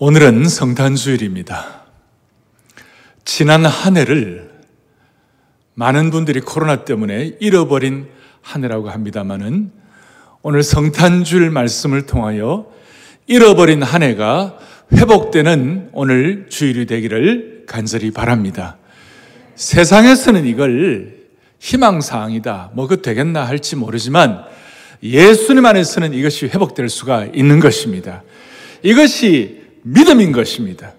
오늘은 성탄주일입니다. 지난 한 해를 많은 분들이 코로나 때문에 잃어버린 한 해라고 합니다만은 오늘 성탄주일 말씀을 통하여 잃어버린 한 해가 회복되는 오늘 주일이 되기를 간절히 바랍니다. 세상에서는 이걸 희망사항이다, 뭐 그 되겠나 할지 모르지만 예수님 안에서는 이것이 회복될 수가 있는 것입니다. 이것이 믿음인 것입니다.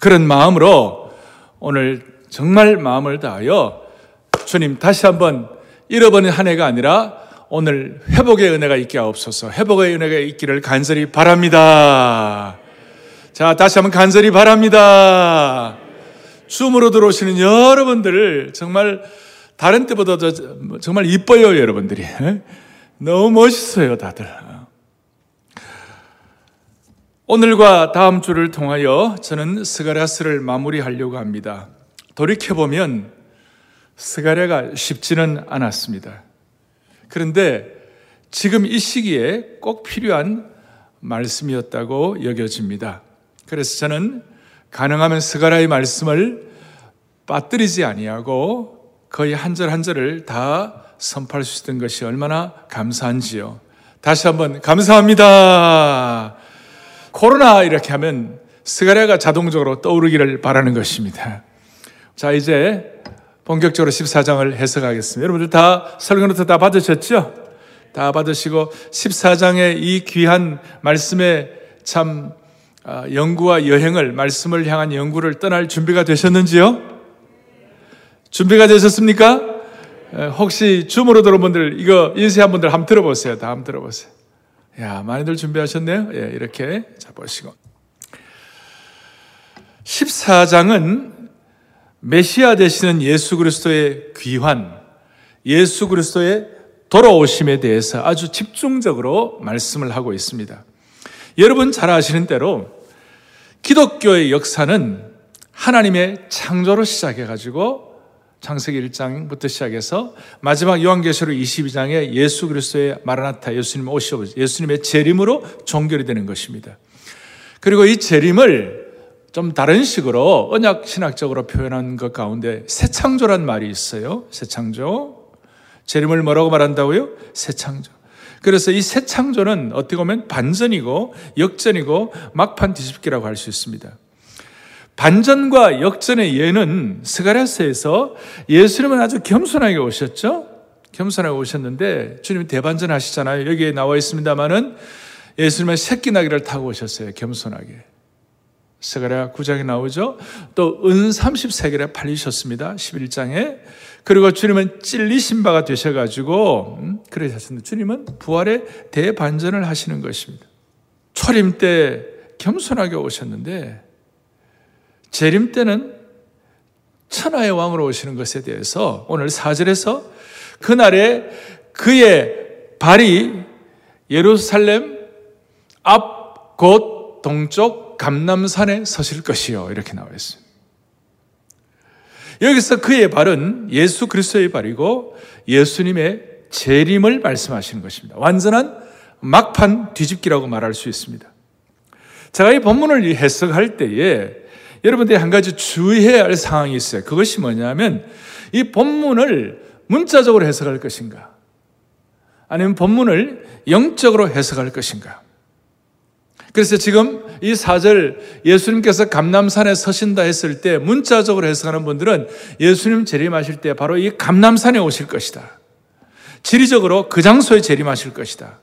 그런 마음으로 오늘 정말 마음을 다하여 주님 다시 한번 잃어버린 한 해가 아니라 오늘 회복의 은혜가 있게 하옵소서. 회복의 은혜가 있기를 간절히 바랍니다. 자, 다시 한번 간절히 바랍니다. 줌으로 들어오시는 여러분들을 정말 다른 때보다 정말 이뻐요, 여러분들이. 너무 멋있어요, 다들. 오늘과 다음 주를 통하여 저는 스가랴스를 마무리하려고 합니다. 돌이켜보면 스가랴가 쉽지는 않았습니다. 그런데 지금 이 시기에 꼭 필요한 말씀이었다고 여겨집니다. 그래서 저는 가능하면 스가랴의 말씀을 빠뜨리지 아니하고 거의 한 절 한 절을 다 선포할 수 있던 것이 얼마나 감사한지요. 다시 한번 감사합니다. 코로나 이렇게 하면 스가랴가 자동적으로 떠오르기를 바라는 것입니다. 자, 이제 본격적으로 14장을 해석하겠습니다. 여러분들 다 설교노트 다 받으셨죠? 다 받으시고 14장의 이 귀한 말씀에 참 아, 연구와 여행을 말씀을 향한 연구를 떠날 준비가 되셨는지요? 준비가 되셨습니까? 혹시 줌으로 들어온 분들 이거 인쇄한 분들 한번 들어보세요. 다 한번 들어보세요. 야, 많이들 준비하셨네요. 예, 이렇게 잡으시고. 14장은 메시아 되시는 예수 그리스도의 귀환, 예수 그리스도의 돌아오심에 대해서 아주 집중적으로 말씀을 하고 있습니다. 여러분 잘 아시는 대로 기독교의 역사는 하나님의 창조로 시작해가지고 창세기 1장부터 시작해서 마지막 요한계시록 22장에 예수 그리스도의 마라나타 예수님 오시오 예수님의 재림으로 종결이 되는 것입니다. 그리고 이 재림을 좀 다른 식으로 언약 신학적으로 표현한 것 가운데 새 창조란 말이 있어요. 새 창조. 재림을 뭐라고 말한다고요? 새 창조. 그래서 이 새 창조는 어떻게 보면 반전이고 역전이고 막판 뒤집기라고 할 수 있습니다. 반전과 역전의 예는 스가랴스에서 예수님은 아주 겸손하게 오셨죠? 겸손하게 오셨는데 주님이 대반전 하시잖아요. 여기에 나와 있습니다만은 예수님은 새끼 나귀를 타고 오셨어요. 겸손하게. 스가랴 9장에 나오죠. 또 은 30세겔에 팔리셨습니다. 11장에. 그리고 주님은 찔리신 바가 되셔 가지고 음, 그러셨습니다. 주님은 부활의 대반전을 하시는 것입니다. 초림 때 겸손하게 오셨는데 재림 때는 천하의 왕으로 오시는 것에 대해서 오늘 사절에서 그날에 그의 발이 예루살렘 앞 곧 동쪽 감남산에 서실 것이요 이렇게 나와 있습니다. 여기서 그의 발은 예수 그리스도의 발이고 예수님의 재림을 말씀하시는 것입니다. 완전한 막판 뒤집기라고 말할 수 있습니다. 제가 이 본문을 해석할 때에 여러분들이 한 가지 주의해야 할 상황이 있어요. 그것이 뭐냐면 이 본문을 문자적으로 해석할 것인가? 아니면 본문을 영적으로 해석할 것인가? 그래서 지금 이 사절 예수님께서 감남산에 서신다 했을 때 문자적으로 해석하는 분들은 예수님 재림하실 때 바로 이 감남산에 오실 것이다. 지리적으로 그 장소에 재림하실 것이다.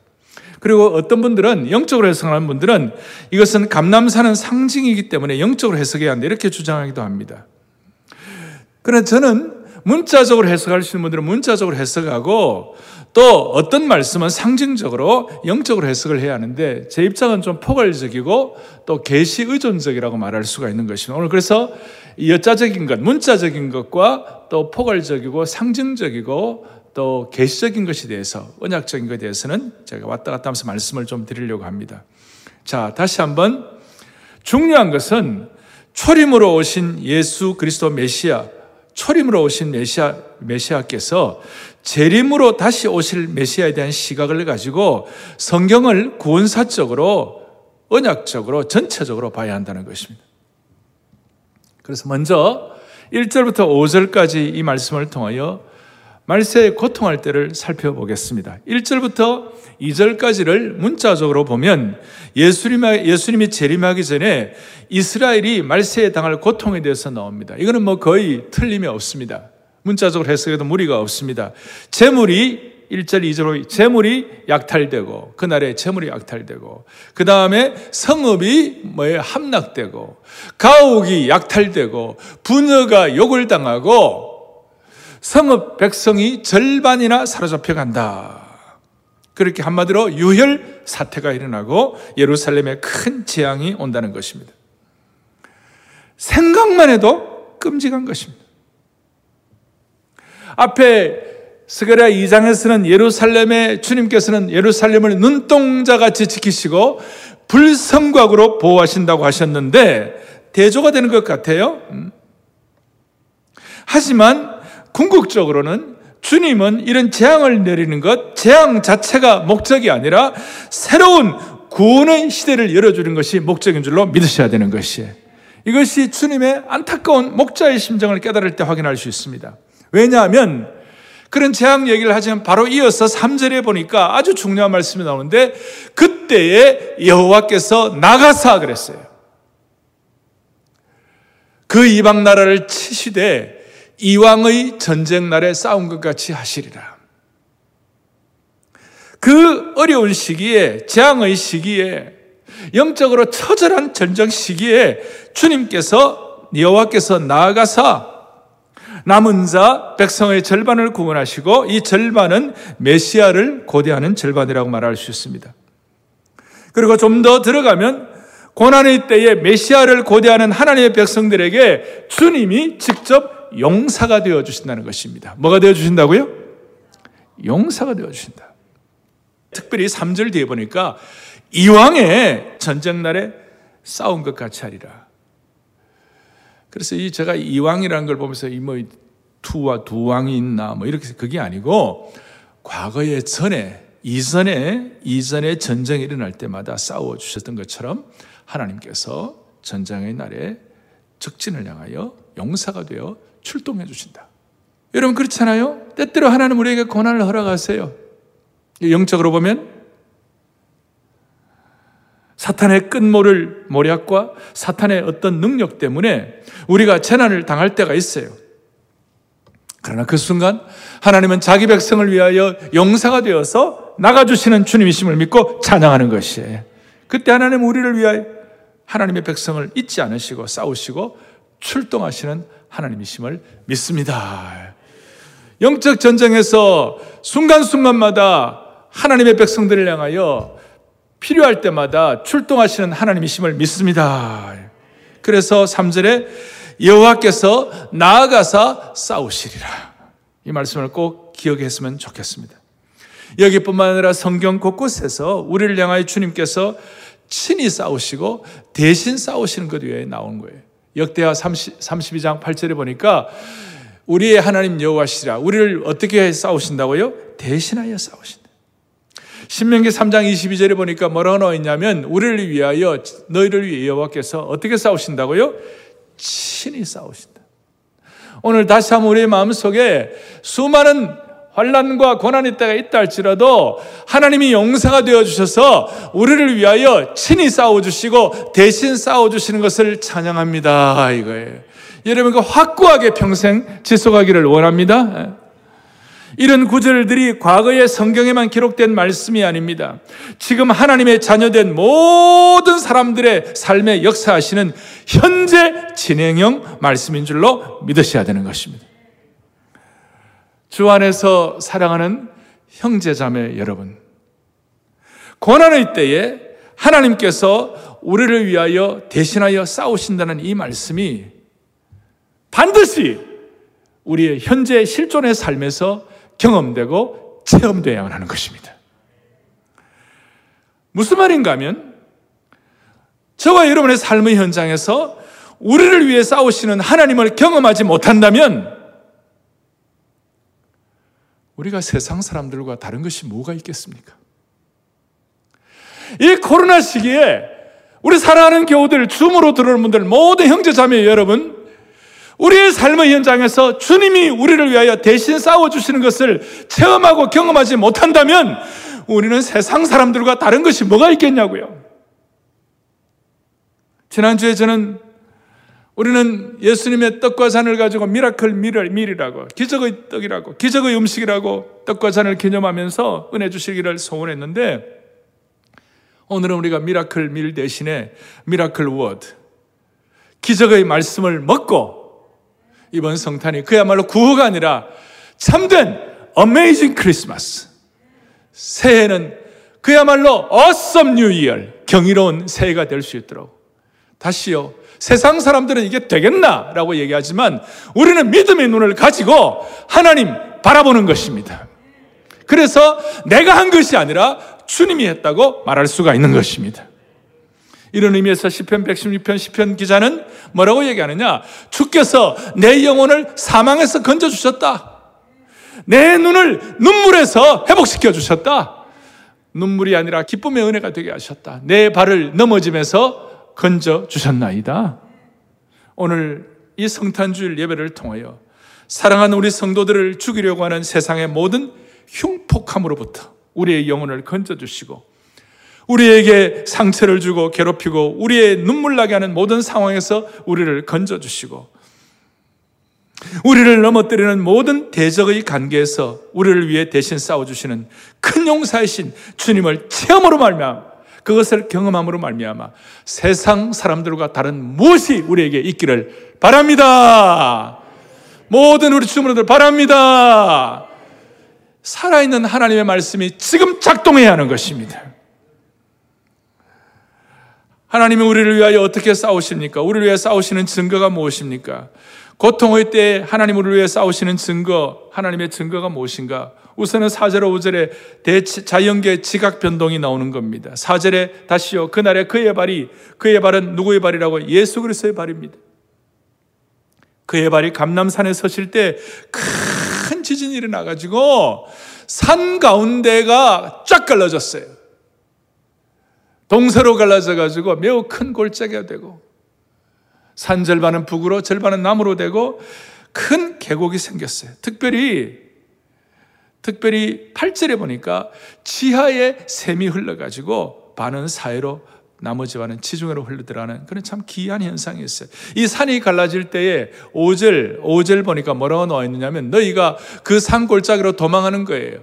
그리고 어떤 분들은 영적으로 해석하는 분들은 이것은 감남산은 상징이기 때문에 영적으로 해석해야 한다. 이렇게 주장하기도 합니다. 그러나 저는 문자적으로 해석할 수 있는 분들은 문자적으로 해석하고 또 어떤 말씀은 상징적으로 영적으로 해석을 해야 하는데 제 입장은 좀 포괄적이고 또 계시 의존적이라고 말할 수가 있는 것입니다. 오늘 그래서 여자적인 것, 문자적인 것과 또 포괄적이고 상징적이고 또 계시적인 것에 대해서 언약적인 것에 대해서는 제가 왔다 갔다 하면서 말씀을 좀 드리려고 합니다. 자, 다시 한번 중요한 것은 초림으로 오신 예수 그리스도 메시아, 초림으로 오신 메시아 메시아께서 재림으로 다시 오실 메시아에 대한 시각을 가지고 성경을 구원사적으로 언약적으로 전체적으로 봐야 한다는 것입니다. 그래서 먼저 1절부터 5절까지 이 말씀을 통하여 말세에 고통할 때를 살펴보겠습니다. 1절부터 2절까지를 문자적으로 보면 예수님이, 예수님이 재림하기 전에 이스라엘이 말세에 당할 고통에 대해서 나옵니다. 이거는 뭐 거의 틀림이 없습니다. 문자적으로 해석해도 무리가 없습니다. 재물이 1절, 2절로 재물이 약탈되고, 그날에 재물이 약탈되고, 그 다음에 성읍이 뭐에 함락되고, 가옥이 약탈되고, 부녀가 욕을 당하고, 성읍 백성이 절반이나 사로잡혀 간다. 그렇게 한마디로 유혈 사태가 일어나고 예루살렘에 큰 재앙이 온다는 것입니다. 생각만 해도 끔찍한 것입니다. 앞에 스가랴 2장에서는 예루살렘에 주님께서는 예루살렘을 눈동자 같이 지키시고 불성곽으로 보호하신다고 하셨는데 대조가 되는 것 같아요. 음. 하지만 궁극적으로는 주님은 이런 재앙을 내리는 것, 재앙 자체가 목적이 아니라 새로운 구원의 시대를 열어주는 것이 목적인 줄로 믿으셔야 되는 것이에요. 이것이 주님의 안타까운 목자의 심정을 깨달을 때 확인할 수 있습니다. 왜냐하면 그런 재앙 얘기를 하지만 바로 이어서 3절에 보니까 아주 중요한 말씀이 나오는데 그때에 여호와께서 나가사 그랬어요. 그 이방 나라를 치시되 이왕의 전쟁 날에 싸운 것 같이 하시리라. 그 어려운 시기에 재앙의 시기에 영적으로 처절한 전쟁 시기에 주님께서 여호와께서 나아가사 남은 자 백성의 절반을 구원하시고 이 절반은 메시아를 고대하는 절반이라고 말할 수 있습니다. 그리고 좀 더 들어가면 고난의 때에 메시아를 고대하는 하나님의 백성들에게 주님이 직접 용사가 되어 주신다는 것입니다. 뭐가 되어 주신다고요? 용사가 되어 주신다. 특별히 3절 뒤에 보니까 이왕에 전쟁 날에 싸운 것 같이 하리라. 그래서 이 제가 이왕이라는 걸 보면서 이뭐 투와 두 왕이 있나 뭐 이렇게 그게 아니고 과거에 전에 이전에 이전에 전쟁이 일어날 때마다 싸워 주셨던 것처럼 하나님께서 전쟁의 날에 적진을 향하여 용사가 되어 출동해 주신다. 여러분 그렇잖아요? 때때로 하나님 우리에게 고난을 허락하세요. 영적으로 보면 사탄의 끝모를 모략과 사탄의 어떤 능력 때문에 우리가 재난을 당할 때가 있어요. 그러나 그 순간 하나님은 자기 백성을 위하여 용사가 되어서 나가주시는 주님이심을 믿고 찬양하는 것이에요. 그때 하나님 우리를 위하여 하나님의 백성을 잊지 않으시고 싸우시고 출동하시는 하나님이심을 믿습니다. 영적 전쟁에서 순간순간마다 하나님의 백성들을 향하여 필요할 때마다 출동하시는 하나님이심을 믿습니다. 그래서 3절에 여호와께서 나아가사 싸우시리라. 이 말씀을 꼭 기억했으면 좋겠습니다. 여기뿐만 아니라 성경 곳곳에서 우리를 향하여 주님께서 친히 싸우시고 대신 싸우시는 것 외에 나온 거예요. 역대하 30, 32장 8절에 보니까 우리의 하나님 여호와시라 우리를 어떻게 싸우신다고요? 대신하여 싸우신다. 신명기 3장 22절에 보니까 뭐라고 나와 있냐면 우리를 위하여 너희를 위해 여호와께서 어떻게 싸우신다고요? 친히 싸우신다. 오늘 다시 한번 우리의 마음속에 수많은 환란과 고난의 때가 있다 할지라도 하나님이 용사가 되어 주셔서 우리를 위하여 친히 싸워 주시고 대신 싸워 주시는 것을 찬양합니다. 이거예요. 여러분 그 확고하게 평생 지속하기를 원합니다. 이런 구절들이 과거의 성경에만 기록된 말씀이 아닙니다. 지금 하나님의 자녀된 모든 사람들의 삶에 역사하시는 현재 진행형 말씀인 줄로 믿으셔야 되는 것입니다. 주 안에서 사랑하는 형제자매 여러분. 고난의 때에 하나님께서 우리를 위하여 대신하여 싸우신다는 이 말씀이 반드시 우리의 현재 실존의 삶에서 경험되고 체험되어야만 하는 것입니다. 무슨 말인가 하면 저와 여러분의 삶의 현장에서 우리를 위해 싸우시는 하나님을 경험하지 못한다면 우리가 세상 사람들과 다른 것이 뭐가 있겠습니까? 이 코로나 시기에 우리 사랑하는 교우들, 줌으로 들어오는 분들, 모든 형제 자매 여러분, 우리의 삶의 현장에서 주님이 우리를 위하여 대신 싸워주시는 것을 체험하고 경험하지 못한다면 우리는 세상 사람들과 다른 것이 뭐가 있겠냐고요. 지난주에 저는 우리는 예수님의 떡과 잔을 가지고 miracle meal이라고, 기적의 떡이라고, 기적의 음식이라고 떡과 잔을 기념하면서 은혜 주시기를 소원했는데 오늘은 우리가 miracle meal 대신에 miracle word, 기적의 말씀을 먹고 이번 성탄이 그야말로 구호가 아니라 참된 어메이징 크리스마스. 새해는 그야말로 어썸 뉴이얼, 경이로운 새해가 될 수 있도록. 다시요. 세상 사람들은 이게 되겠나? 라고 얘기하지만 우리는 믿음의 눈을 가지고 하나님 바라보는 것입니다. 그래서 내가 한 것이 아니라 주님이 했다고 말할 수가 있는 것입니다. 이런 의미에서 시편 116편 시편 기자는 뭐라고 얘기하느냐? 주께서 내 영혼을 사망에서 건져 주셨다. 내 눈을 눈물에서 회복시켜 주셨다. 눈물이 아니라 기쁨의 은혜가 되게 하셨다. 내 발을 넘어짐에서 건져 주셨나이다. 오늘 이 성탄주일 예배를 통하여 사랑하는 우리 성도들을 죽이려고 하는 세상의 모든 흉폭함으로부터 우리의 영혼을 건져 주시고 우리에게 상처를 주고 괴롭히고 우리의 눈물 나게 하는 모든 상황에서 우리를 건져 주시고 우리를 넘어뜨리는 모든 대적의 관계에서 우리를 위해 대신 싸워 주시는 큰 용사이신 주님을 체험으로 말미암아 그것을 경험함으로 말미암아 세상 사람들과 다른 무엇이 우리에게 있기를 바랍니다. 모든 우리 주문들 바랍니다. 살아있는 하나님의 말씀이 지금 작동해야 하는 것입니다. 하나님이 우리를 위하여 어떻게 싸우십니까? 우리를 위해 싸우시는 증거가 무엇입니까? 고통의 때에 하나님 우리를 위해 싸우시는 증거, 하나님의 증거가 무엇인가? 우선은 4절 5절에 대자연계 지각 변동이 나오는 겁니다. 4절에 다시요. 그날에 그의 발이 그의 발은 누구의 발이라고 예수 그리스도의 발입니다. 그의 발이 감남산에 서실 때 큰 지진이 일어나 가지고 산 가운데가 쫙 갈라졌어요. 동서로 갈라져 가지고 매우 큰 골짜기가 되고 산 절반은 북으로 절반은 남으로 되고 큰 계곡이 생겼어요. 특별히 특별히 8절에 보니까 지하에 샘이 흘러 가지고 반은 사이로 나머지 반은 지중해로 흘러들어가는 그런 참 기이한 현상이 있어요. 이 산이 갈라질 때에 5절 5절 보니까 뭐라고 나와 있느냐면 너희가 그 산 골짜기로 도망하는 거예요.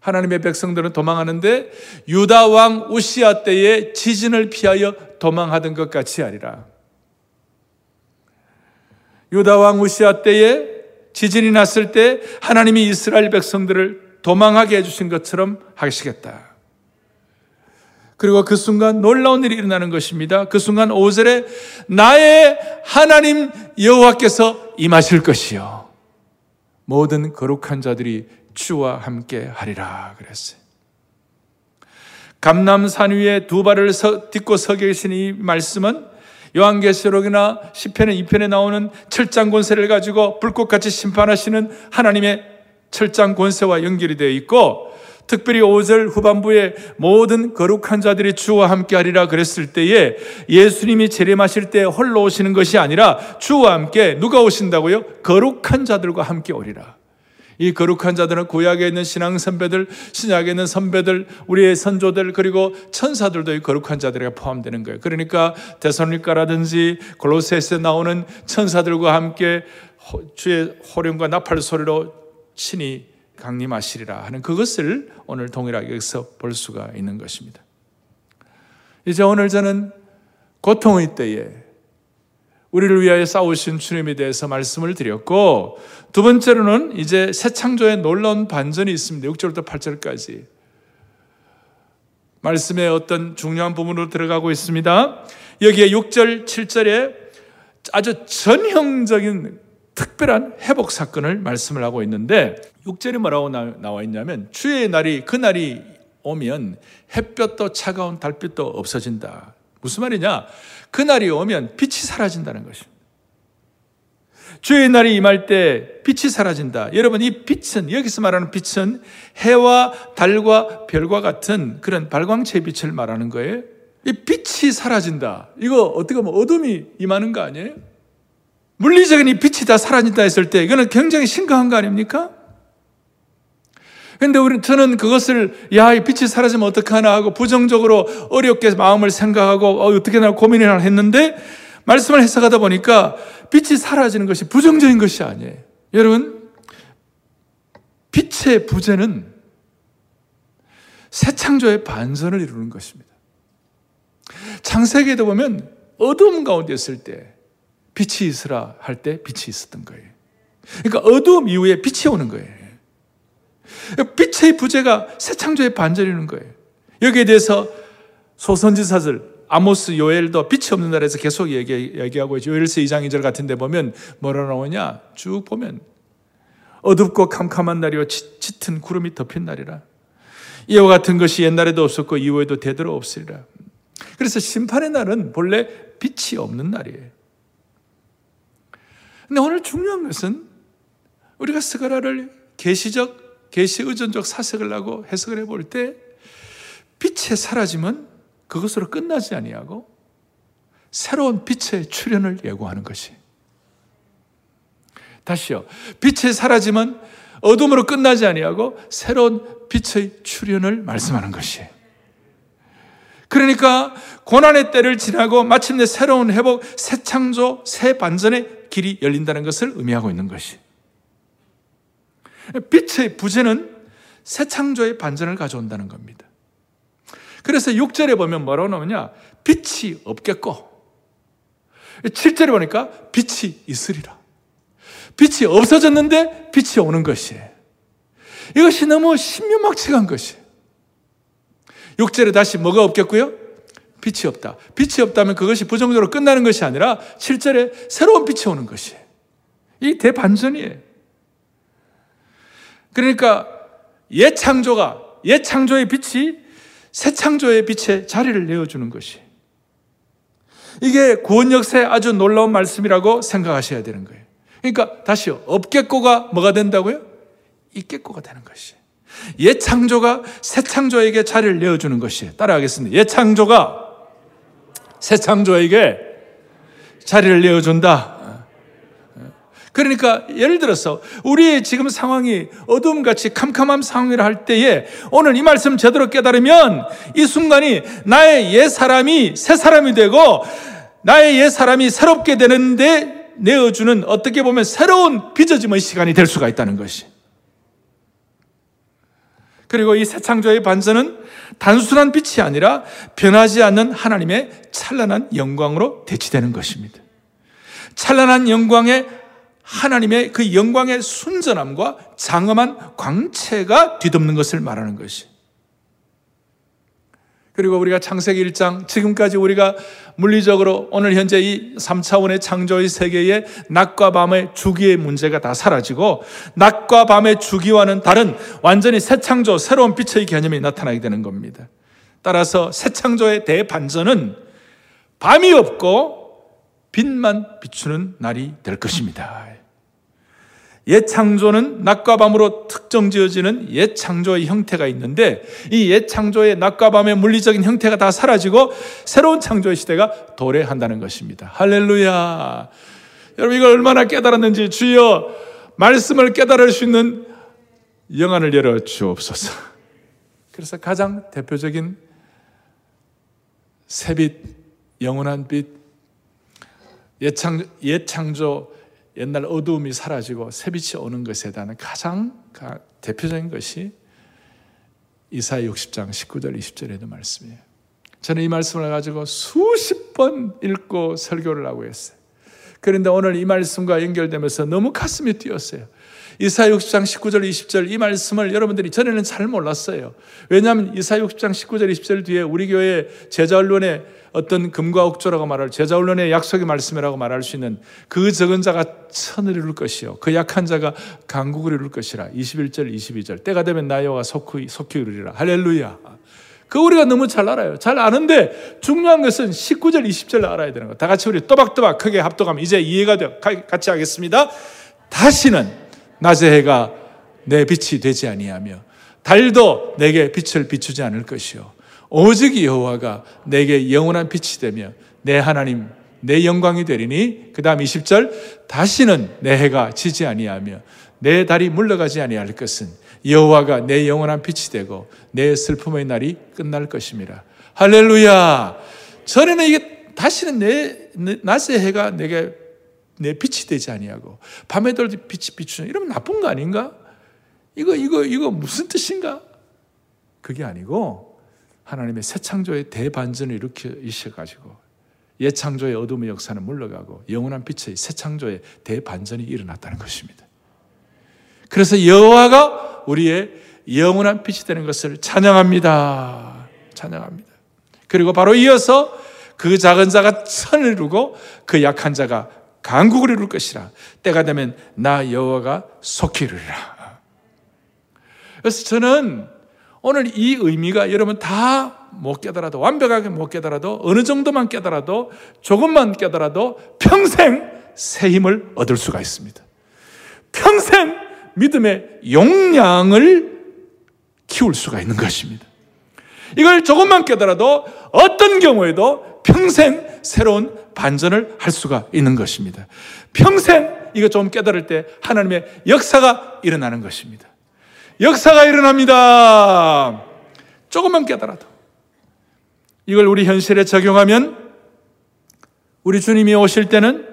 하나님의 백성들은 도망하는데 유다 왕 우시아 때에 지진을 피하여 도망하던 것 같이 하리라. 유다 왕 우시아 때에 지진이 났을 때 하나님이 이스라엘 백성들을 도망하게 해주신 것처럼 하시겠다. 그리고 그 순간 놀라운 일이 일어나는 것입니다. 그 순간 5절에 나의 하나님 여호와께서 임하실 것이요. 모든 거룩한 자들이 주와 함께 하리라 그랬어요. 감남산 위에 두 발을 서, 딛고 서 계신 이 말씀은 요한계시록이나 시편의 2편에 나오는 철장 권세를 가지고 불꽃같이 심판하시는 하나님의 철장 권세와 연결이 되어 있고 특별히 5절 후반부에 모든 거룩한 자들이 주와 함께 하리라 그랬을 때에 예수님이 재림하실 때 홀로 오시는 것이 아니라 주와 함께 누가 오신다고요? 거룩한 자들과 함께 오리라. 이 거룩한 자들은 구약에 있는 신앙 선배들, 신약에 있는 선배들, 우리의 선조들 그리고 천사들도 이 거룩한 자들에 포함되는 거예요. 그러니까 대선리가라든지 골로새스에 나오는 천사들과 함께 주의 호령과 나팔 소리로 친히 강림하시리라 하는 그것을 오늘 동일하게 여기서 볼 수가 있는 것입니다. 이제 오늘 저는 고통의 때에 우리를 위하여 싸우신 주님에 대해서 말씀을 드렸고 두 번째로는 이제 새 창조의 놀라운 반전이 있습니다. 6절부터 8절까지. 말씀의 어떤 중요한 부분으로 들어가고 있습니다. 여기에 6절, 7절에 아주 전형적인 특별한 회복 사건을 말씀을 하고 있는데 6절에 뭐라고 나와 있냐면 주의 날이 그 날이 오면 햇볕도 차가운 달빛도 없어진다. 무슨 말이냐? 그날이 오면 빛이 사라진다는 것입니다. 주의 날이 임할 때 빛이 사라진다. 여러분, 이 빛은, 여기서 말하는 빛은 해와 달과 별과 같은 그런 발광체 빛을 말하는 거예요. 이 빛이 사라진다. 이거 어떻게 보면 어둠이 임하는 거 아니에요? 물리적인 이 빛이 다 사라진다 했을 때 이거는 굉장히 심각한 거 아닙니까? 근데 우리 저는 그것을 야, 이 빛이 사라지면 어떡하나 하고 부정적으로 어렵게 마음을 생각하고 어, 떻게 나 고민을 했는데 말씀을 해석하다 보니까 빛이 사라지는 것이 부정적인 것이 아니에요. 여러분, 빛의 부재는 새 창조의 반전을 이루는 것입니다. 창세기에도 보면 어두움 가운데 있을 때 빛이 있으라 할 때 빛이 있었던 거예요. 그러니까 어두움 이후에 빛이 오는 거예요. 빛의 부재가 새 창조의 반전이는 거예요. 여기에 대해서 소선지사들 아모스 요엘도 빛이 없는 날에서 계속 얘기, 얘기하고 있죠. 요엘서 2장 2절 같은 데 보면 뭐라 나오냐? 쭉 보면 어둡고 캄캄한 날이요 짙은 구름이 덮인 날이라. 이와 같은 것이 옛날에도 없었고 이후에도 되도록 없으리라. 그래서 심판의 날은 본래 빛이 없는 날이에요. 근데 오늘 중요한 것은 우리가 스가라를 계시적, 계시 의존적 사색을 하고 해석을 해볼 때 빛에 사라지면 그것으로 끝나지 아니하고 새로운 빛의 출현을 예고하는 것이. 다시요. 빛에 사라지면 어둠으로 끝나지 아니하고 새로운 빛의 출현을 말씀하는 것이. 그러니까 고난의 때를 지나고 마침내 새로운 회복, 새 창조, 새 반전의 길이 열린다는 것을 의미하고 있는 것이. 빛의 부재는 새 창조의 반전을 가져온다는 겁니다. 그래서 6절에 보면 뭐라고 나오냐? 빛이 없겠고, 7절에 보니까 빛이 있으리라. 빛이 없어졌는데 빛이 오는 것이에요. 이것이 너무 신묘막측한 것이에요. 6절에 다시 뭐가 없겠고요? 빛이 없다. 빛이 없다면 그것이 부정적으로 끝나는 것이 아니라 7절에 새로운 빛이 오는 것이에요. 이 대반전이에요. 그러니까 옛 창조가, 옛 창조의 빛이 새 창조의 빛에 자리를 내어주는 것이. 이게 구원 역사의 아주 놀라운 말씀이라고 생각하셔야 되는 거예요. 그러니까 다시요. 없겠고가 뭐가 된다고요? 있겠고가 되는 것이. 옛 창조가 새 창조에게 자리를 내어주는 것이. 따라하겠습니다. 옛 창조가 새 창조에게 자리를 내어준다. 그러니까 예를 들어서 우리의 지금 상황이 어둠같이 캄캄한 상황이라 할 때에 오늘 이 말씀 제대로 깨달으면 이 순간이 나의 옛 사람이 새 사람이 되고 나의 옛 사람이 새롭게 되는데 내어주는 어떻게 보면 새로운 빚어짐의 시간이 될 수가 있다는 것이. 그리고 이 새 창조의 반전은 단순한 빛이 아니라 변하지 않는 하나님의 찬란한 영광으로 대치되는 것입니다. 찬란한 영광의 하나님의 그 영광의 순전함과 장엄한 광채가 뒤덮는 것을 말하는 것이. 그리고 우리가 창세기 1장 지금까지 우리가 물리적으로 오늘 현재 이 3차원의 창조의 세계에 낮과 밤의 주기의 문제가 다 사라지고 낮과 밤의 주기와는 다른 완전히 새 창조, 새로운 빛의 개념이 나타나게 되는 겁니다. 따라서 새 창조의 대반전은 밤이 없고 빛만 비추는 날이 될 것입니다. 옛 창조는 낮과 밤으로 특정 지어지는 옛 창조의 형태가 있는데 이 옛 창조의 낮과 밤의 물리적인 형태가 다 사라지고 새로운 창조의 시대가 도래한다는 것입니다. 할렐루야. 여러분 이걸 얼마나 깨달았는지 주여 말씀을 깨달을 수 있는 영안을 열어 주옵소서. 그래서 가장 대표적인 새빛, 영원한 빛, 옛 창조, 옛날 어두움이 사라지고 새빛이 오는 것에 대한 가장 대표적인 것이 이사야 60장 19절 20절에도 말씀이에요. 저는 이 말씀을 가지고 수십 번 읽고 설교를 하고 했어요. 그런데 오늘 이 말씀과 연결되면서 너무 가슴이 뛰었어요. 이사 60장 19절 20절 이 말씀을 여러분들이 전에는 잘 몰랐어요. 왜냐하면 이사 60장 19절 20절 뒤에 우리 교회 제자 언론의 어떤 금과 옥조라고 말할 제자언론의 약속의 말씀이라고 말할 수 있는 그 적은 자가 천을 이룰 것이요 그 약한 자가 강국을 이룰 것이라 21절 22절 때가 되면 나여와 속히 속히 이루리라 할렐루야 그 우리가 너무 잘 알아요. 잘 아는데 중요한 것은 19절, 20절 알아야 되는 거. 다 같이 우리 또박또박 크게 합독하면 이제 이해가 돼. 같이 하겠습니다. 다시는 낮의 해가 내 빛이 되지 아니하며 달도 내게 빛을 비추지 않을 것이요. 오직 여호와가 내게 영원한 빛이 되며 내 하나님 내 영광이 되리니 그다음 20절 다시는 내 해가 지지 아니하며 내 달이 물러가지 아니할 것은 여호와가 내 영원한 빛이 되고 내 슬픔의 날이 끝날 것임이라. 할렐루야. 전에는 이게 다시는 내 낮의 해가 내게 내 빛이 되지 아니하고 밤에도 빛이 비추는 이러면 나쁜 거 아닌가? 이거 이거 이거 무슨 뜻인가? 그게 아니고 하나님의 새 창조의 대반전을 일으키셔 가지고 옛 창조의 어둠의 역사는 물러가고 영원한 빛의 새 창조의 대반전이 일어났다는 것입니다. 그래서 여호와가 우리의 영원한 빛이 되는 것을 찬양합니다. 찬양합니다. 그리고 바로 이어서 그 작은 자가 천을 이루고 그 약한 자가 강국을 이룰 것이라. 때가 되면 나 여호와가 속히 이르리라. 그래서 저는 오늘 이 의미가 여러분 다 못 깨달아도 완벽하게 못 깨달아도 어느 정도만 깨달아도 조금만 깨달아도 평생 새 힘을 얻을 수가 있습니다. 평생 믿음의 용량을 키울 수가 있는 것입니다. 이걸 조금만 깨달아도 어떤 경우에도 평생 새로운 반전을 할 수가 있는 것입니다. 평생 이거 좀 깨달을 때 하나님의 역사가 일어나는 것입니다. 역사가 일어납니다. 조금만 깨달아도. 이걸 우리 현실에 적용하면 우리 주님이 오실 때는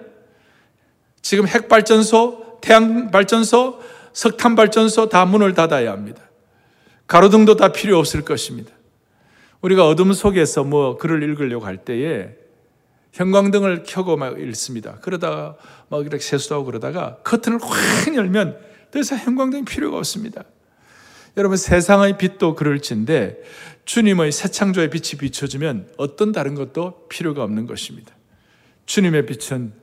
지금 핵발전소, 태양발전소, 석탄발전소 다 문을 닫아야 합니다. 가로등도 다 필요 없을 것입니다. 우리가 어둠 속에서 뭐 글을 읽으려고 할 때에 형광등을 켜고 막 읽습니다. 그러다가 막 이렇게 세수하고 그러다가 커튼을 확 열면 더 이상 형광등이 필요가 없습니다. 여러분 세상의 빛도 그럴진데 주님의 새 창조의 빛이 비춰주면 어떤 다른 것도 필요가 없는 것입니다. 주님의 빛은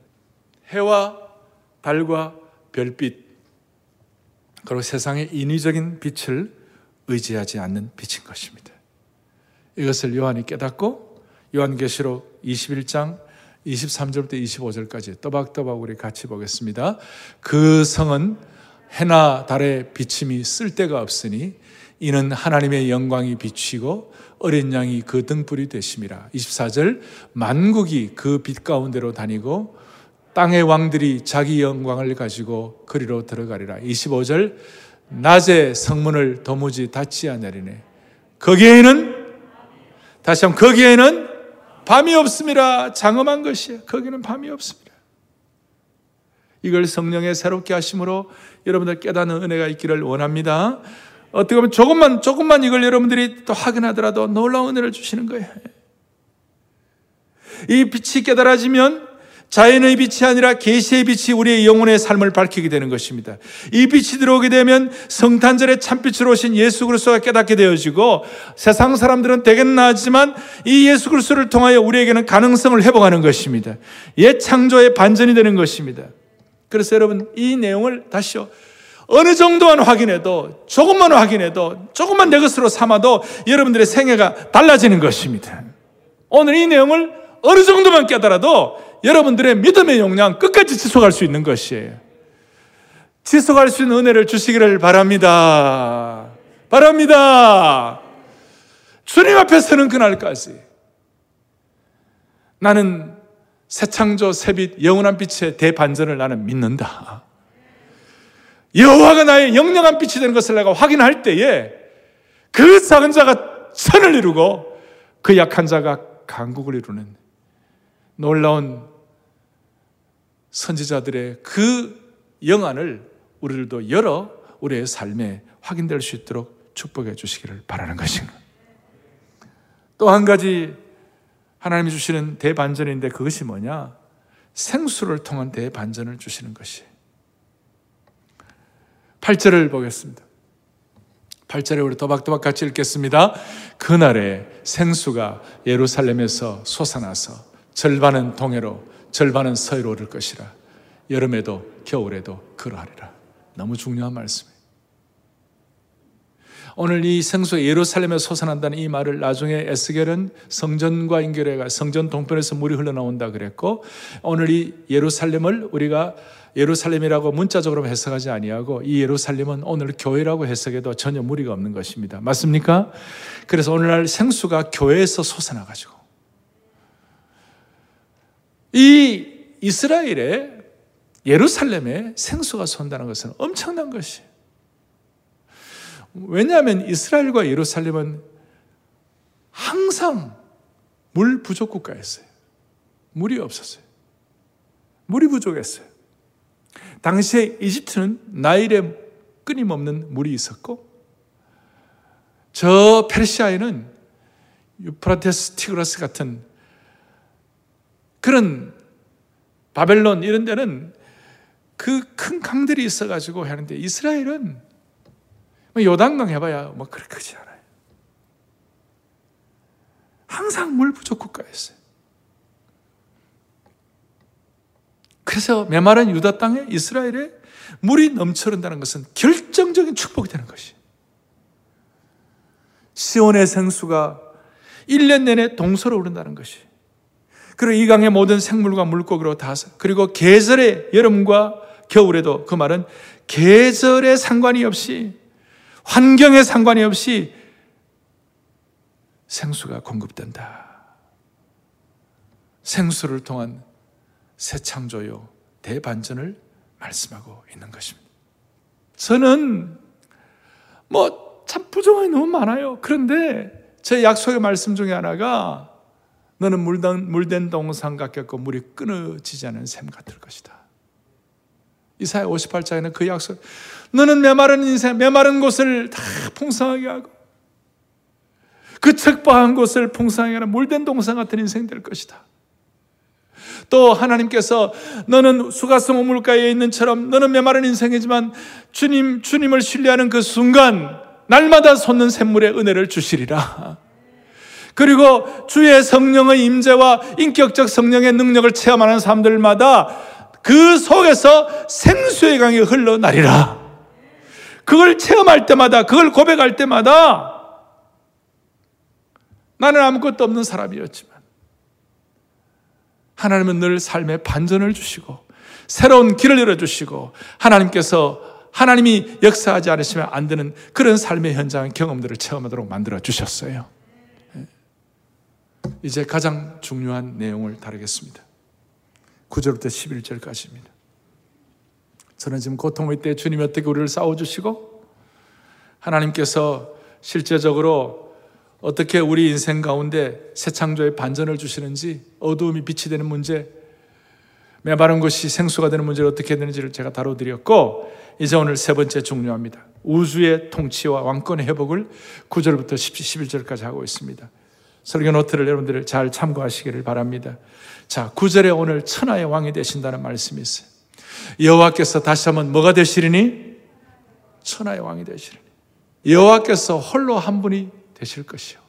해와 달과 별빛 그리고 세상의 인위적인 빛을 의지하지 않는 빛인 것입니다. 이것을 요한이 깨닫고 요한계시록 21장 23절부터 25절까지 또박또박 우리 같이 보겠습니다. 그 성은 해나 달의 비침이 쓸데가 없으니 이는 하나님의 영광이 비치고 어린 양이 그 등불이 되심이라. 24절 만국이 그 빛 가운데로 다니고 땅의 왕들이 자기 영광을 가지고 그리로 들어가리라. 25절 낮에 성문을 도무지 닫지 않으리네. 거기에는 다시 한번 거기에는 밤이 없습니다. 장엄한 것이에요. 거기는 밤이 없습니다. 이걸 성령의 새롭게 하심으로 여러분들 깨닫는 은혜가 있기를 원합니다. 어떻게 보면 조금만, 조금만 이걸 여러분들이 또 확인하더라도 놀라운 은혜를 주시는 거예요. 이 빛이 깨달아지면 자연의 빛이 아니라 계시의 빛이 우리의 영혼의 삶을 밝히게 되는 것입니다. 이 빛이 들어오게 되면 성탄절에 참빛으로 오신 예수 그리스도가 깨닫게 되어지고 세상 사람들은 되겠나 하지만 이 예수 그리스도를 통하여 우리에게는 가능성을 회복하는 것입니다. 옛 창조의 반전이 되는 것입니다. 그래서 여러분 이 내용을 다시요. 어느 정도만 확인해도 조금만 확인해도 조금만 내 것으로 삼아도 여러분들의 생애가 달라지는 것입니다. 오늘 이 내용을 어느 정도만 깨달아도 여러분들의 믿음의 용량 끝까지 지속할 수 있는 것이에요. 지속할 수 있는 은혜를 주시기를 바랍니다. 바랍니다. 주님 앞에 서는 그날까지 나는 새 창조 새빛 영원한 빛의 대반전을 나는 믿는다. 여호와가 나의 영영한 빛이 되는 것을 내가 확인할 때에 그 작은 자가 천을 이루고 그 약한 자가 강국을 이루는 놀라운 선지자들의 그 영안을 우리들도 열어 우리의 삶에 확인될 수 있도록 축복해 주시기를 바라는 것입니다. 또 한 가지 하나님이 주시는 대반전인데 그것이 뭐냐? 생수를 통한 대반전을 주시는 것이. 8절을 보겠습니다. 8절에 우리 또박또박 같이 읽겠습니다. 그날에 생수가 예루살렘에서 솟아나서 절반은 동해로 절반은 서해로 오를 것이라. 여름에도 겨울에도 그러하리라. 너무 중요한 말씀이에요. 오늘 이 생수 예루살렘에 솟아난다는 이 말을 나중에 에스겔은 성전과 연결해가 성전 동편에서 물이 흘러나온다 그랬고 오늘 이 예루살렘을 우리가 예루살렘이라고 문자적으로 해석하지 아니하고 이 예루살렘은 오늘 교회라고 해석해도 전혀 무리가 없는 것입니다. 맞습니까? 그래서 오늘날 생수가 교회에서 솟아나 가지고 이 이스라엘의 예루살렘에 생수가 쏜다는 것은 엄청난 것이에요. 왜냐하면 이스라엘과 예루살렘은 항상 물 부족 국가였어요. 물이 없었어요. 물이 부족했어요. 당시에 이집트는 나일에 끊임없는 물이 있었고, 저 페르시아에는 유프라테스 티그라스 같은 그런 바벨론 이런 데는 그 큰 강들이 있어가지고 하는데 이스라엘은 뭐 요단강 해봐야 뭐 그렇게 크지 않아요. 항상 물 부족 국가였어요. 그래서 메마른 유다 땅에 이스라엘에 물이 넘쳐른다는 것은 결정적인 축복이 되는 것이. 시온의 생수가 1년 내내 동서로 오른다는 것이. 그리고 이 강의 모든 생물과 물고기로 다 그리고 계절의 여름과 겨울에도 그 말은 계절에 상관이 없이 환경에 상관이 없이 생수가 공급된다. 생수를 통한 새 창조요, 대반전을 말씀하고 있는 것입니다. 저는 뭐 참 부정이 너무 많아요. 그런데 제 약속의 말씀 중에 하나가 너는 물된, 물된 동상 같겠고 물이 끊어지지 않은 샘 같을 것이다. 이사야 58장에는 그 약속, 너는 메마른 인생, 메마른 곳을 다 풍성하게 하고, 그 척박한 곳을 풍성하게 하는 물된 동상 같은 인생 될 것이다. 또 하나님께서 너는 수가성 우물가에 있는 처럼 너는 메마른 인생이지만 주님, 주님을 신뢰하는 그 순간 날마다 솟는 샘물의 은혜를 주시리라. 그리고 주의 성령의 임재와 인격적 성령의 능력을 체험하는 사람들마다 그 속에서 생수의 강이 흘러나리라. 그걸 체험할 때마다, 그걸 고백할 때마다 나는 아무것도 없는 사람이었지만 하나님은 늘 삶에 반전을 주시고 새로운 길을 열어주시고 하나님께서 하나님이 역사하지 않으시면 안 되는 그런 삶의 현장 경험들을 체험하도록 만들어 주셨어요. 이제 가장 중요한 내용을 다루겠습니다. 9절부터 11절까지입니다. 저는 지금 고통의 때 주님이 어떻게 우리를 싸워주시고 하나님께서 실제적으로 어떻게 우리 인생 가운데 새 창조의 반전을 주시는지 어두움이 빛이 되는 문제 메마른 것이 생수가 되는 문제를 어떻게 되는지를 제가 다뤄드렸고 이제 오늘 세 번째 중요합니다. 우주의 통치와 왕권의 회복을 9절부터 11절까지 하고 있습니다. 설교 노트를 여러분들 잘 참고하시기를 바랍니다. 자, 9절에 오늘 천하의 왕이 되신다는 말씀이 있어요. 여호와께서 다시 한번 뭐가 되시리니? 천하의 왕이 되시리니. 여호와께서 홀로 한 분이 되실 것이요.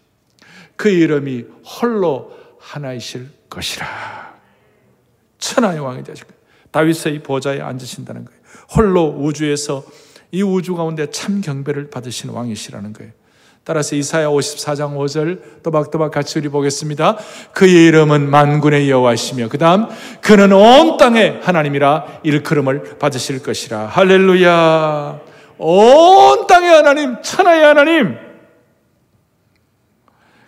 그 이름이 홀로 하나이실 것이라. 천하의 왕이 되실 거예요. 다윗의 보좌에 앉으신다는 거예요. 홀로 우주에서 이 우주 가운데 참 경배를 받으신 왕이시라는 거예요. 따라서 이사야 54장 5절 또박또박 같이 우리 보겠습니다. 그의 이름은 만군의 여호와시며 그다음 그는 온 땅의 하나님이라 일컬음을 받으실 것이라. 할렐루야. 온 땅의 하나님, 천하의 하나님.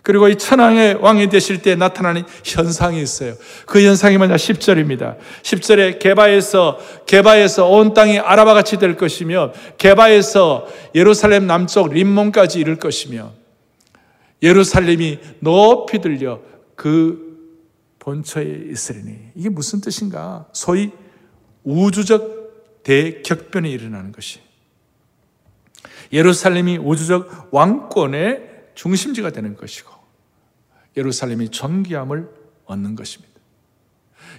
그리고 이 천왕의 왕이 되실 때 나타나는 현상이 있어요. 그 현상이 뭐냐? 10절입니다. 10절에 개바에서, 개바에서 온 땅이 아라바 같이 될 것이며, 개바에서 예루살렘 남쪽 림몬까지 이를 것이며, 예루살렘이 높이 들려 그 본처에 있으리니. 이게 무슨 뜻인가? 소위 우주적 대격변이 일어나는 것이. 예루살렘이 우주적 왕권의 중심지가 되는 것이고 예루살렘이 존귀함을 얻는 것입니다.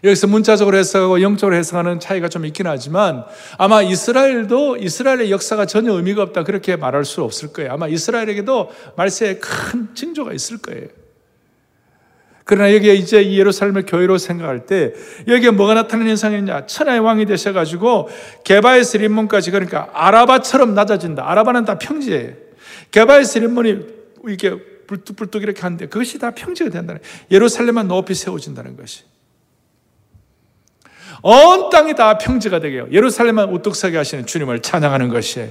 여기서 문자적으로 해석하고 영적으로 해석하는 차이가 좀 있긴 하지만 아마 이스라엘도 이스라엘의 역사가 전혀 의미가 없다 그렇게 말할 수 없을 거예요. 아마 이스라엘에게도 말세에 큰 징조가 있을 거예요. 그러나 여기에 이제 이 예루살렘을 교회로 생각할 때 여기에 뭐가 나타나는 현상이냐 천하의 왕이 되셔가지고 개바에서 림몬까지 그러니까 아라바처럼 낮아진다. 아라바는 다 평지예요. 개발 세리머니 이 게 불뚝불뚝 이렇게 하는데 그것이 다 평지가 된다는 예루살렘만 높이 세워진다는 것이. 온 땅이 다 평지가 되게 요 예루살렘만 우뚝 서게 하시는 주님을 찬양하는 것이에요.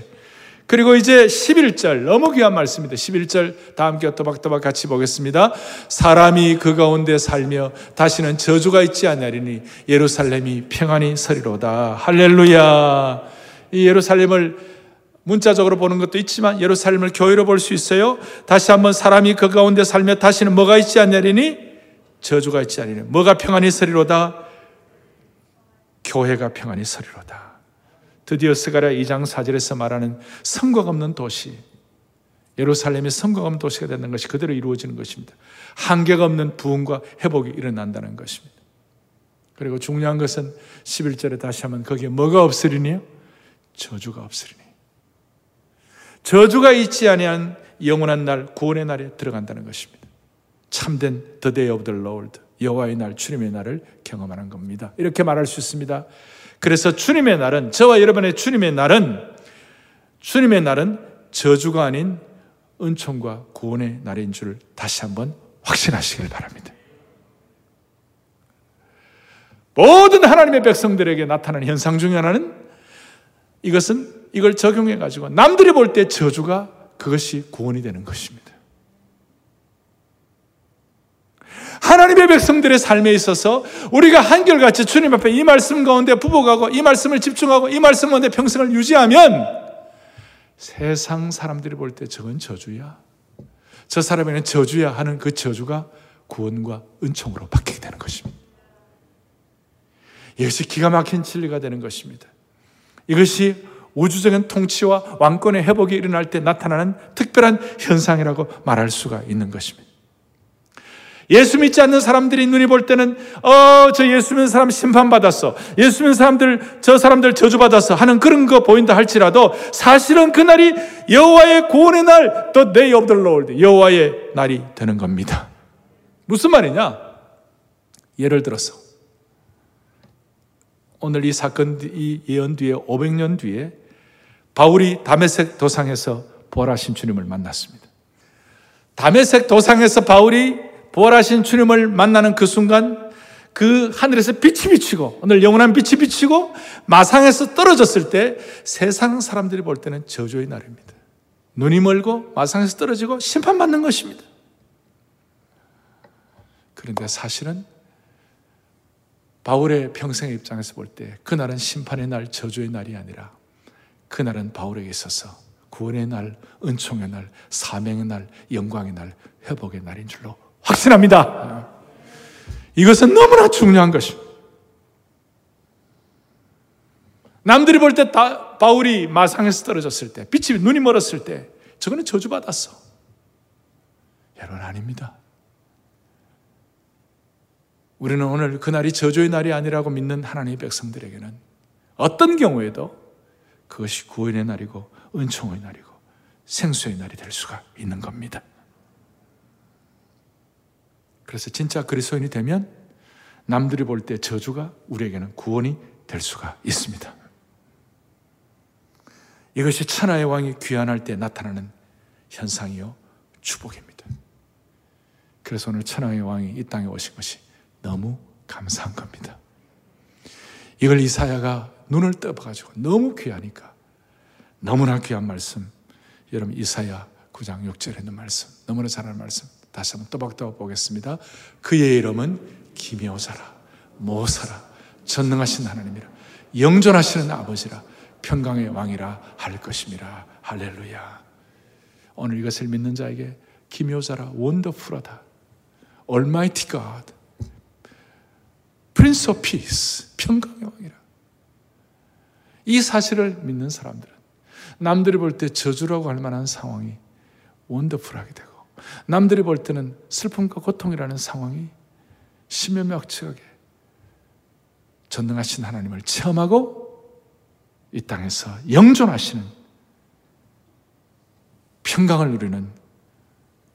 그리고 이제 11절 너무 귀한 말씀입니다. 11절 다 함께 또박또박 같이 보겠습니다. 사람이 그 가운데 살며 다시는 저주가 있지 않으리니 예루살렘이 평안히 서리로다. 할렐루야. 이 예루살렘을 문자적으로 보는 것도 있지만 예루살렘을 교회로 볼 수 있어요. 다시 한번 사람이 그 가운데 살며 다시는 뭐가 있지 않으리니 저주가 있지 않으리니 뭐가 평안히 서리로다. 교회가 평안히 서리로다. 드디어 스가랴 2장 4절에서 말하는 성곽 없는 도시, 예루살렘이 성곽 없는 도시가 되는 것이 그대로 이루어지는 것입니다. 한계가 없는 부흥과 회복이 일어난다는 것입니다. 그리고 중요한 것은 11절에 다시 하면 거기에 뭐가 없으리니요? 저주가 없으리니. 저주가 있지 아니한 영원한 날, 구원의 날에 들어간다는 것입니다. 참된 The Day of the Lord, 여호와의 날, 주님의 날을 경험하는 겁니다. 이렇게 말할 수 있습니다. 그래서 주님의 날은 저와 여러분의 주님의 날은 주님의 날은 저주가 아닌 은총과 구원의 날인 줄 다시 한번 확신하시길 바랍니다. 모든 하나님의 백성들에게 나타나는 현상 중에 하나는 이것은 이걸 적용해 가지고 남들이 볼 때 저주가 그것이 구원이 되는 것입니다. 하나님의 백성들의 삶에 있어서 우리가 한결같이 주님 앞에 이 말씀 가운데 부복하고 이 말씀을 집중하고 이 말씀 가운데 평생을 유지하면 세상 사람들이 볼 때 저건 저주야. 저 사람에는 저주야 하는 그 저주가 구원과 은총으로 바뀌게 되는 것입니다. 이것이 기가 막힌 진리가 되는 것입니다. 이것이 우주적인 통치와 왕권의 회복이 일어날 때 나타나는 특별한 현상이라고 말할 수가 있는 것입니다. 예수 믿지 않는 사람들이 눈이 볼 때는 어, 저 예수 믿는 사람 심판받았어. 예수 믿는 사람들 저 사람들 저주받았어 하는 그런 거 보인다 할지라도 사실은 그날이 여호와의 구원의 날, of the Lord. 여호와의 날이 되는 겁니다. 무슨 말이냐? 예를 들어서 오늘 이 사건 이 예언 뒤에 500년 뒤에 바울이 다메섹 도상에서 부활하신 주님을 만났습니다. 다메섹 도상에서 바울이 부활하신 주님을 만나는 그 순간 그 하늘에서 빛이 비치고 오늘 영원한 빛이 비치고 마상에서 떨어졌을 때 세상 사람들이 볼 때는 저주의 날입니다. 눈이 멀고 마상에서 떨어지고 심판받는 것입니다. 그런데 사실은 바울의 평생의 입장에서 볼 때 그날은 심판의 날, 저주의 날이 아니라 그날은 바울에게 있어서 구원의 날, 은총의 날, 사명의 날, 영광의 날, 회복의 날인 줄로 확신합니다. 이것은 너무나 중요한 것입니다. 남들이 볼 때 바울이 마상에서 떨어졌을 때, 빛이 눈이 멀었을 때, 저거는 저주받았어. 여러분, 아닙니다. 우리는 오늘 그날이 저주의 날이 아니라고 믿는 하나님의 백성들에게는 어떤 경우에도 그것이 구원의 날이고 은총의 날이고 생수의 날이 될 수가 있는 겁니다. 그래서 진짜 그리스도인이 되면 남들이 볼 때 저주가 우리에게는 구원이 될 수가 있습니다. 이것이 천하의 왕이 귀환할 때 나타나는 현상이요 축복입니다. 그래서 오늘 천하의 왕이 이 땅에 오신 것이 너무 감사한 겁니다. 이걸 이사야가 눈을 떠봐가지고 너무 귀하니까 너무나 귀한 말씀 여러분 이사야 9장 6절에 있는 말씀 너무나 잘하는 말씀 다시 한번 또박또박 보겠습니다. 그의 이름은 기묘사라, 모사라, 전능하신 하나님이라, 영존하시는 아버지라, 평강의 왕이라 할 것임이라. 할렐루야. 오늘 이것을 믿는 자에게 기묘사라, 원더풀하다, Almighty God, Prince of Peace, 평강의 왕이라. 이 사실을 믿는 사람들은 남들이 볼 때 저주라고 할 만한 상황이 원더풀하게 되고 남들이 볼 때는 슬픔과 고통이라는 상황이 심연막측하게 전능하신 하나님을 체험하고 이 땅에서 영존하시는 평강을 누리는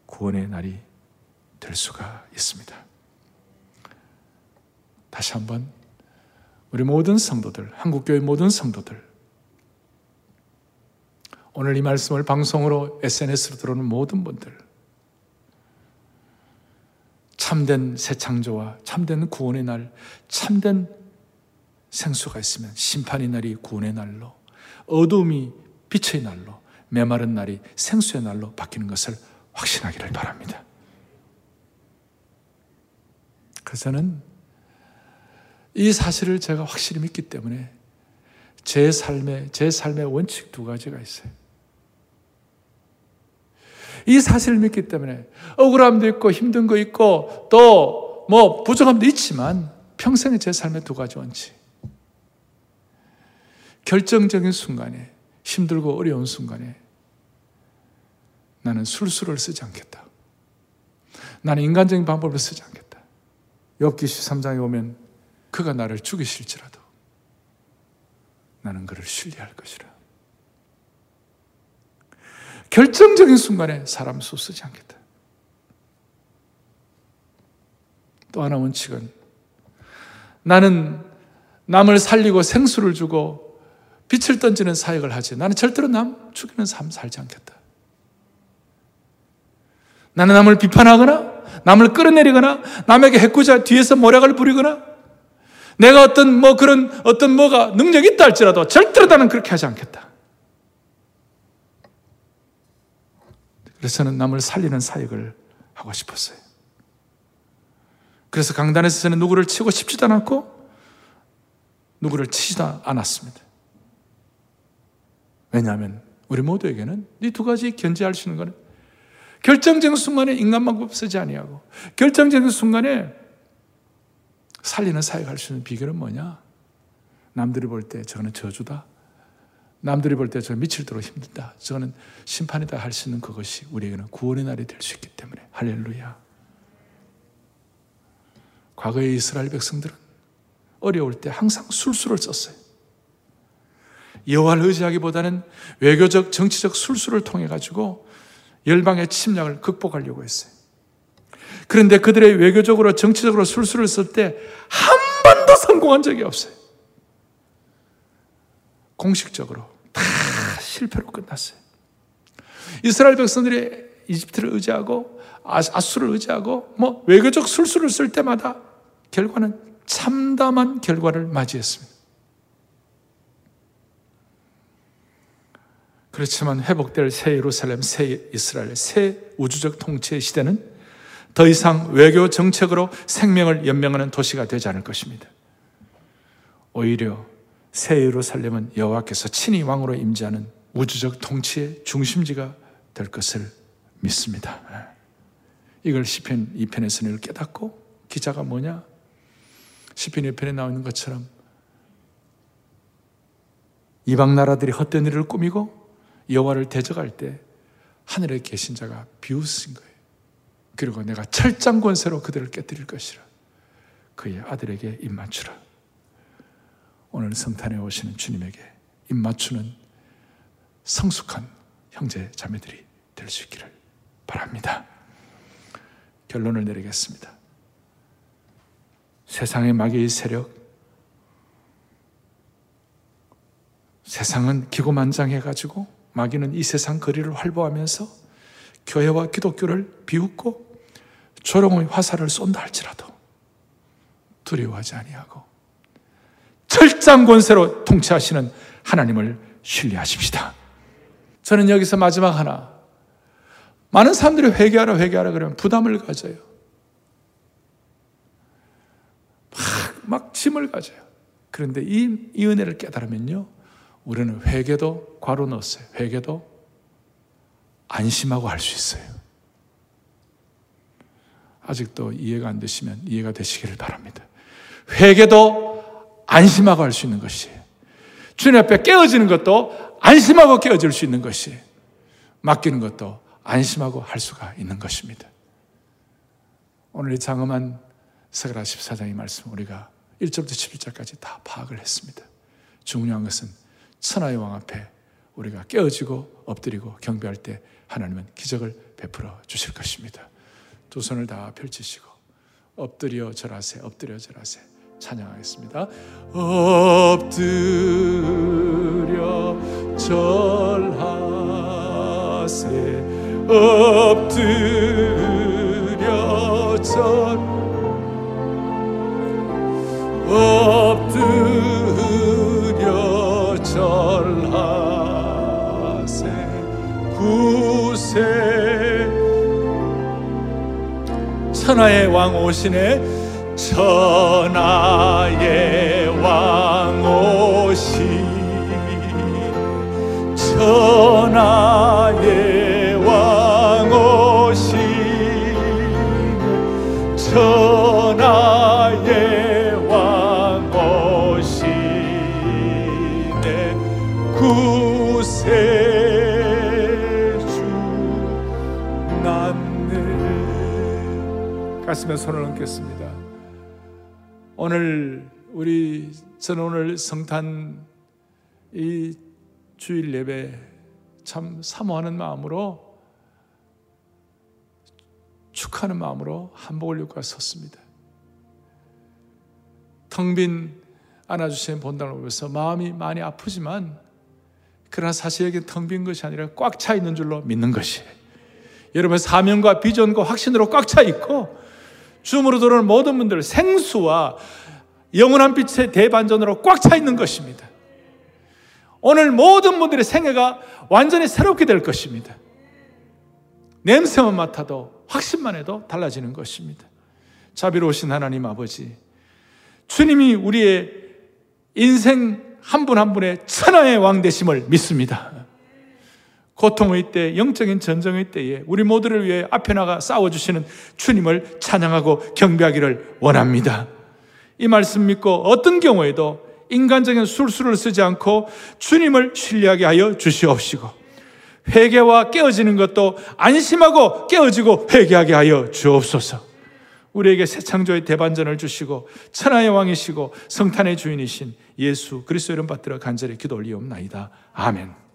구원의 날이 될 수가 있습니다. 다시 한번 우리 모든 성도들, 한국교회 모든 성도들, 오늘 이 말씀을 방송으로 SNS로 들어오는 모든 분들 참된 새 창조와 참된 구원의 날, 참된 생수가 있으면 심판의 날이 구원의 날로, 어둠이 빛의 날로, 메마른 날이 생수의 날로 바뀌는 것을 확신하기를 바랍니다. 그래서 저는 이 사실을 제가 확실히 믿기 때문에 제 삶에, 제 삶의 원칙 두 가지가 있어요. 이 사실을 믿기 때문에 억울함도 있고 힘든 거 있고 또 뭐 부족함도 있지만 평생의 제 삶의 두 가지 원칙. 결정적인 순간에 힘들고 어려운 순간에 나는 술수를 쓰지 않겠다. 나는 인간적인 방법을 쓰지 않겠다. 엽기 13장에 오면 그가 나를 죽이실지라도 나는 그를 신뢰할 것이라. 결정적인 순간에 사람 수 쓰지 않겠다. 또 하나 원칙은 나는 남을 살리고 생수를 주고 빛을 던지는 사역을 하지. 나는 절대로 남 죽이는 삶 살지 않겠다. 나는 남을 비판하거나 남을 끌어내리거나 남에게 해코자 뒤에서 모략을 부리거나 내가 어떤 뭐 그런 어떤 뭐가 능력이 있다 할지라도 절대로 나는 그렇게 하지 않겠다. 그래서 저는 남을 살리는 사역을 하고 싶었어요. 그래서 강단에서 저는 누구를 치고 싶지도 않았고 누구를 치지도 않았습니다. 왜냐하면 우리 모두에게는 이 두 가지 견제할 수 있는 것은 결정적인 순간에 인간만큼 쓰지 아니하고 결정적인 순간에 살리는 사역할 수 있는 비결은 뭐냐? 남들이 볼 때 저는 저주다. 남들이 볼 때 저는 미칠도록 힘들다. 저는 심판이다 할 수 있는 그것이 우리에게는 구원의 날이 될 수 있기 때문에 할렐루야. 과거의 이스라엘 백성들은 어려울 때 항상 술수를 썼어요. 여호와를 의지하기보다는 외교적 정치적 술수를 통해 가지고 열방의 침략을 극복하려고 했어요. 그런데 그들의 외교적으로 정치적으로 술수를 쓸 때 한 번도 성공한 적이 없어요. 공식적으로 다 실패로 끝났어요. 이스라엘 백성들이 이집트를 의지하고 아수를 의지하고 뭐 외교적 술수를 쓸 때마다 결과는 참담한 결과를 맞이했습니다. 그렇지만 회복될 새 예루살렘, 새 이스라엘, 새 우주적 통치의 시대는 더 이상 외교 정책으로 생명을 연명하는 도시가 되지 않을 것입니다. 오히려 새 예루살렘은 여호와께서 친히 왕으로 임재하는 우주적 통치의 중심지가 될 것을 믿습니다. 이걸 시편 2편에서는 깨닫고 기자가 뭐냐? 시편 2편에 나오는 것처럼 이방 나라들이 헛된 일을 꾸미고 여호와를 대적할 때 하늘에 계신 자가 비웃은 거예요. 그리고 내가 철장 권세로 그들을 깨뜨릴 것이라. 그의 아들에게 입 맞추라. 오늘 성탄에 오시는 주님에게 입 맞추는 성숙한 형제 자매들이 될 수 있기를 바랍니다. 결론을 내리겠습니다. 세상의 마귀의 세력, 세상은 기고만장해가지고 마귀는 이 세상 거리를 활보하면서 교회와 기독교를 비웃고 조롱의 화살을 쏜다 할지라도 두려워하지 아니하고 철장 권세로 통치하시는 하나님을 신뢰하십시다. 저는 여기서 마지막 하나 많은 사람들이 회개하라 회개하라 그러면 부담을 가져요. 막, 막 짐을 가져요. 그런데 이, 이 은혜를 깨달으면요. 우리는 회개도 괄호 넣었어요. 회개도 안심하고 할 수 있어요. 아직도 이해가 안 되시면 이해가 되시기를 바랍니다. 회개도 안심하고 할 수 있는 것이에요. 주님 앞에 깨어지는 것도 안심하고 깨어질 수 있는 것이 맡기는 것도 안심하고 할 수가 있는 것입니다. 오늘 이 장엄한 서가라 14장의 말씀 우리가 1절부터 11절까지 다 파악을 했습니다. 중요한 것은 선하의 왕 앞에 우리가 깨어지고 엎드리고 경배할 때 하나님은 기적을 베풀어 주실 것입니다. 두 손을 다 펼치시고 엎드려 절하세 엎드려 절하세 찬양하겠습니다. 엎드려 절하 엎드려 절 엎드려 절하세 구세 천하의 왕 오시네 천하의 왕 오시 천하의 왕 오시 천하 가슴에 손을 얹겠습니다 오늘 우리 저는 오늘 성탄 이 주일 예배 참 사모하는 마음으로 축하하는 마음으로 한복을 입고 섰습니다. 텅 빈 안아주시는 본당을 보면서 마음이 많이 아프지만 그러나 사실 여기 텅 빈 것이 아니라 꽉 차 있는 줄로 믿는 것이 여러분 사명과 비전과 확신으로 꽉 차 있고 줌으로 들어오는 모든 분들 생수와 영원한 빛의 대반전으로 꽉 차 있는 것입니다. 오늘 모든 분들의 생애가 완전히 새롭게 될 것입니다. 냄새만 맡아도 확신만 해도 달라지는 것입니다. 자비로우신 하나님 아버지, 주님이 우리의 인생 한 분한 분의 천하의 왕 되심을 믿습니다. 고통의 때, 영적인 전쟁의 때에 우리 모두를 위해 앞에 나가 싸워주시는 주님을 찬양하고 경배하기를 원합니다. 이 말씀 믿고 어떤 경우에도 인간적인 술수를 쓰지 않고 주님을 신뢰하게 하여 주시옵시고 회개와 깨어지는 것도 안심하고 깨어지고 회개하게 하여 주옵소서. 우리에게 새 창조의 대반전을 주시고 천하의 왕이시고 성탄의 주인이신 예수 그리스도 이름 받들어 간절히 기도 올리옵나이다. 아멘.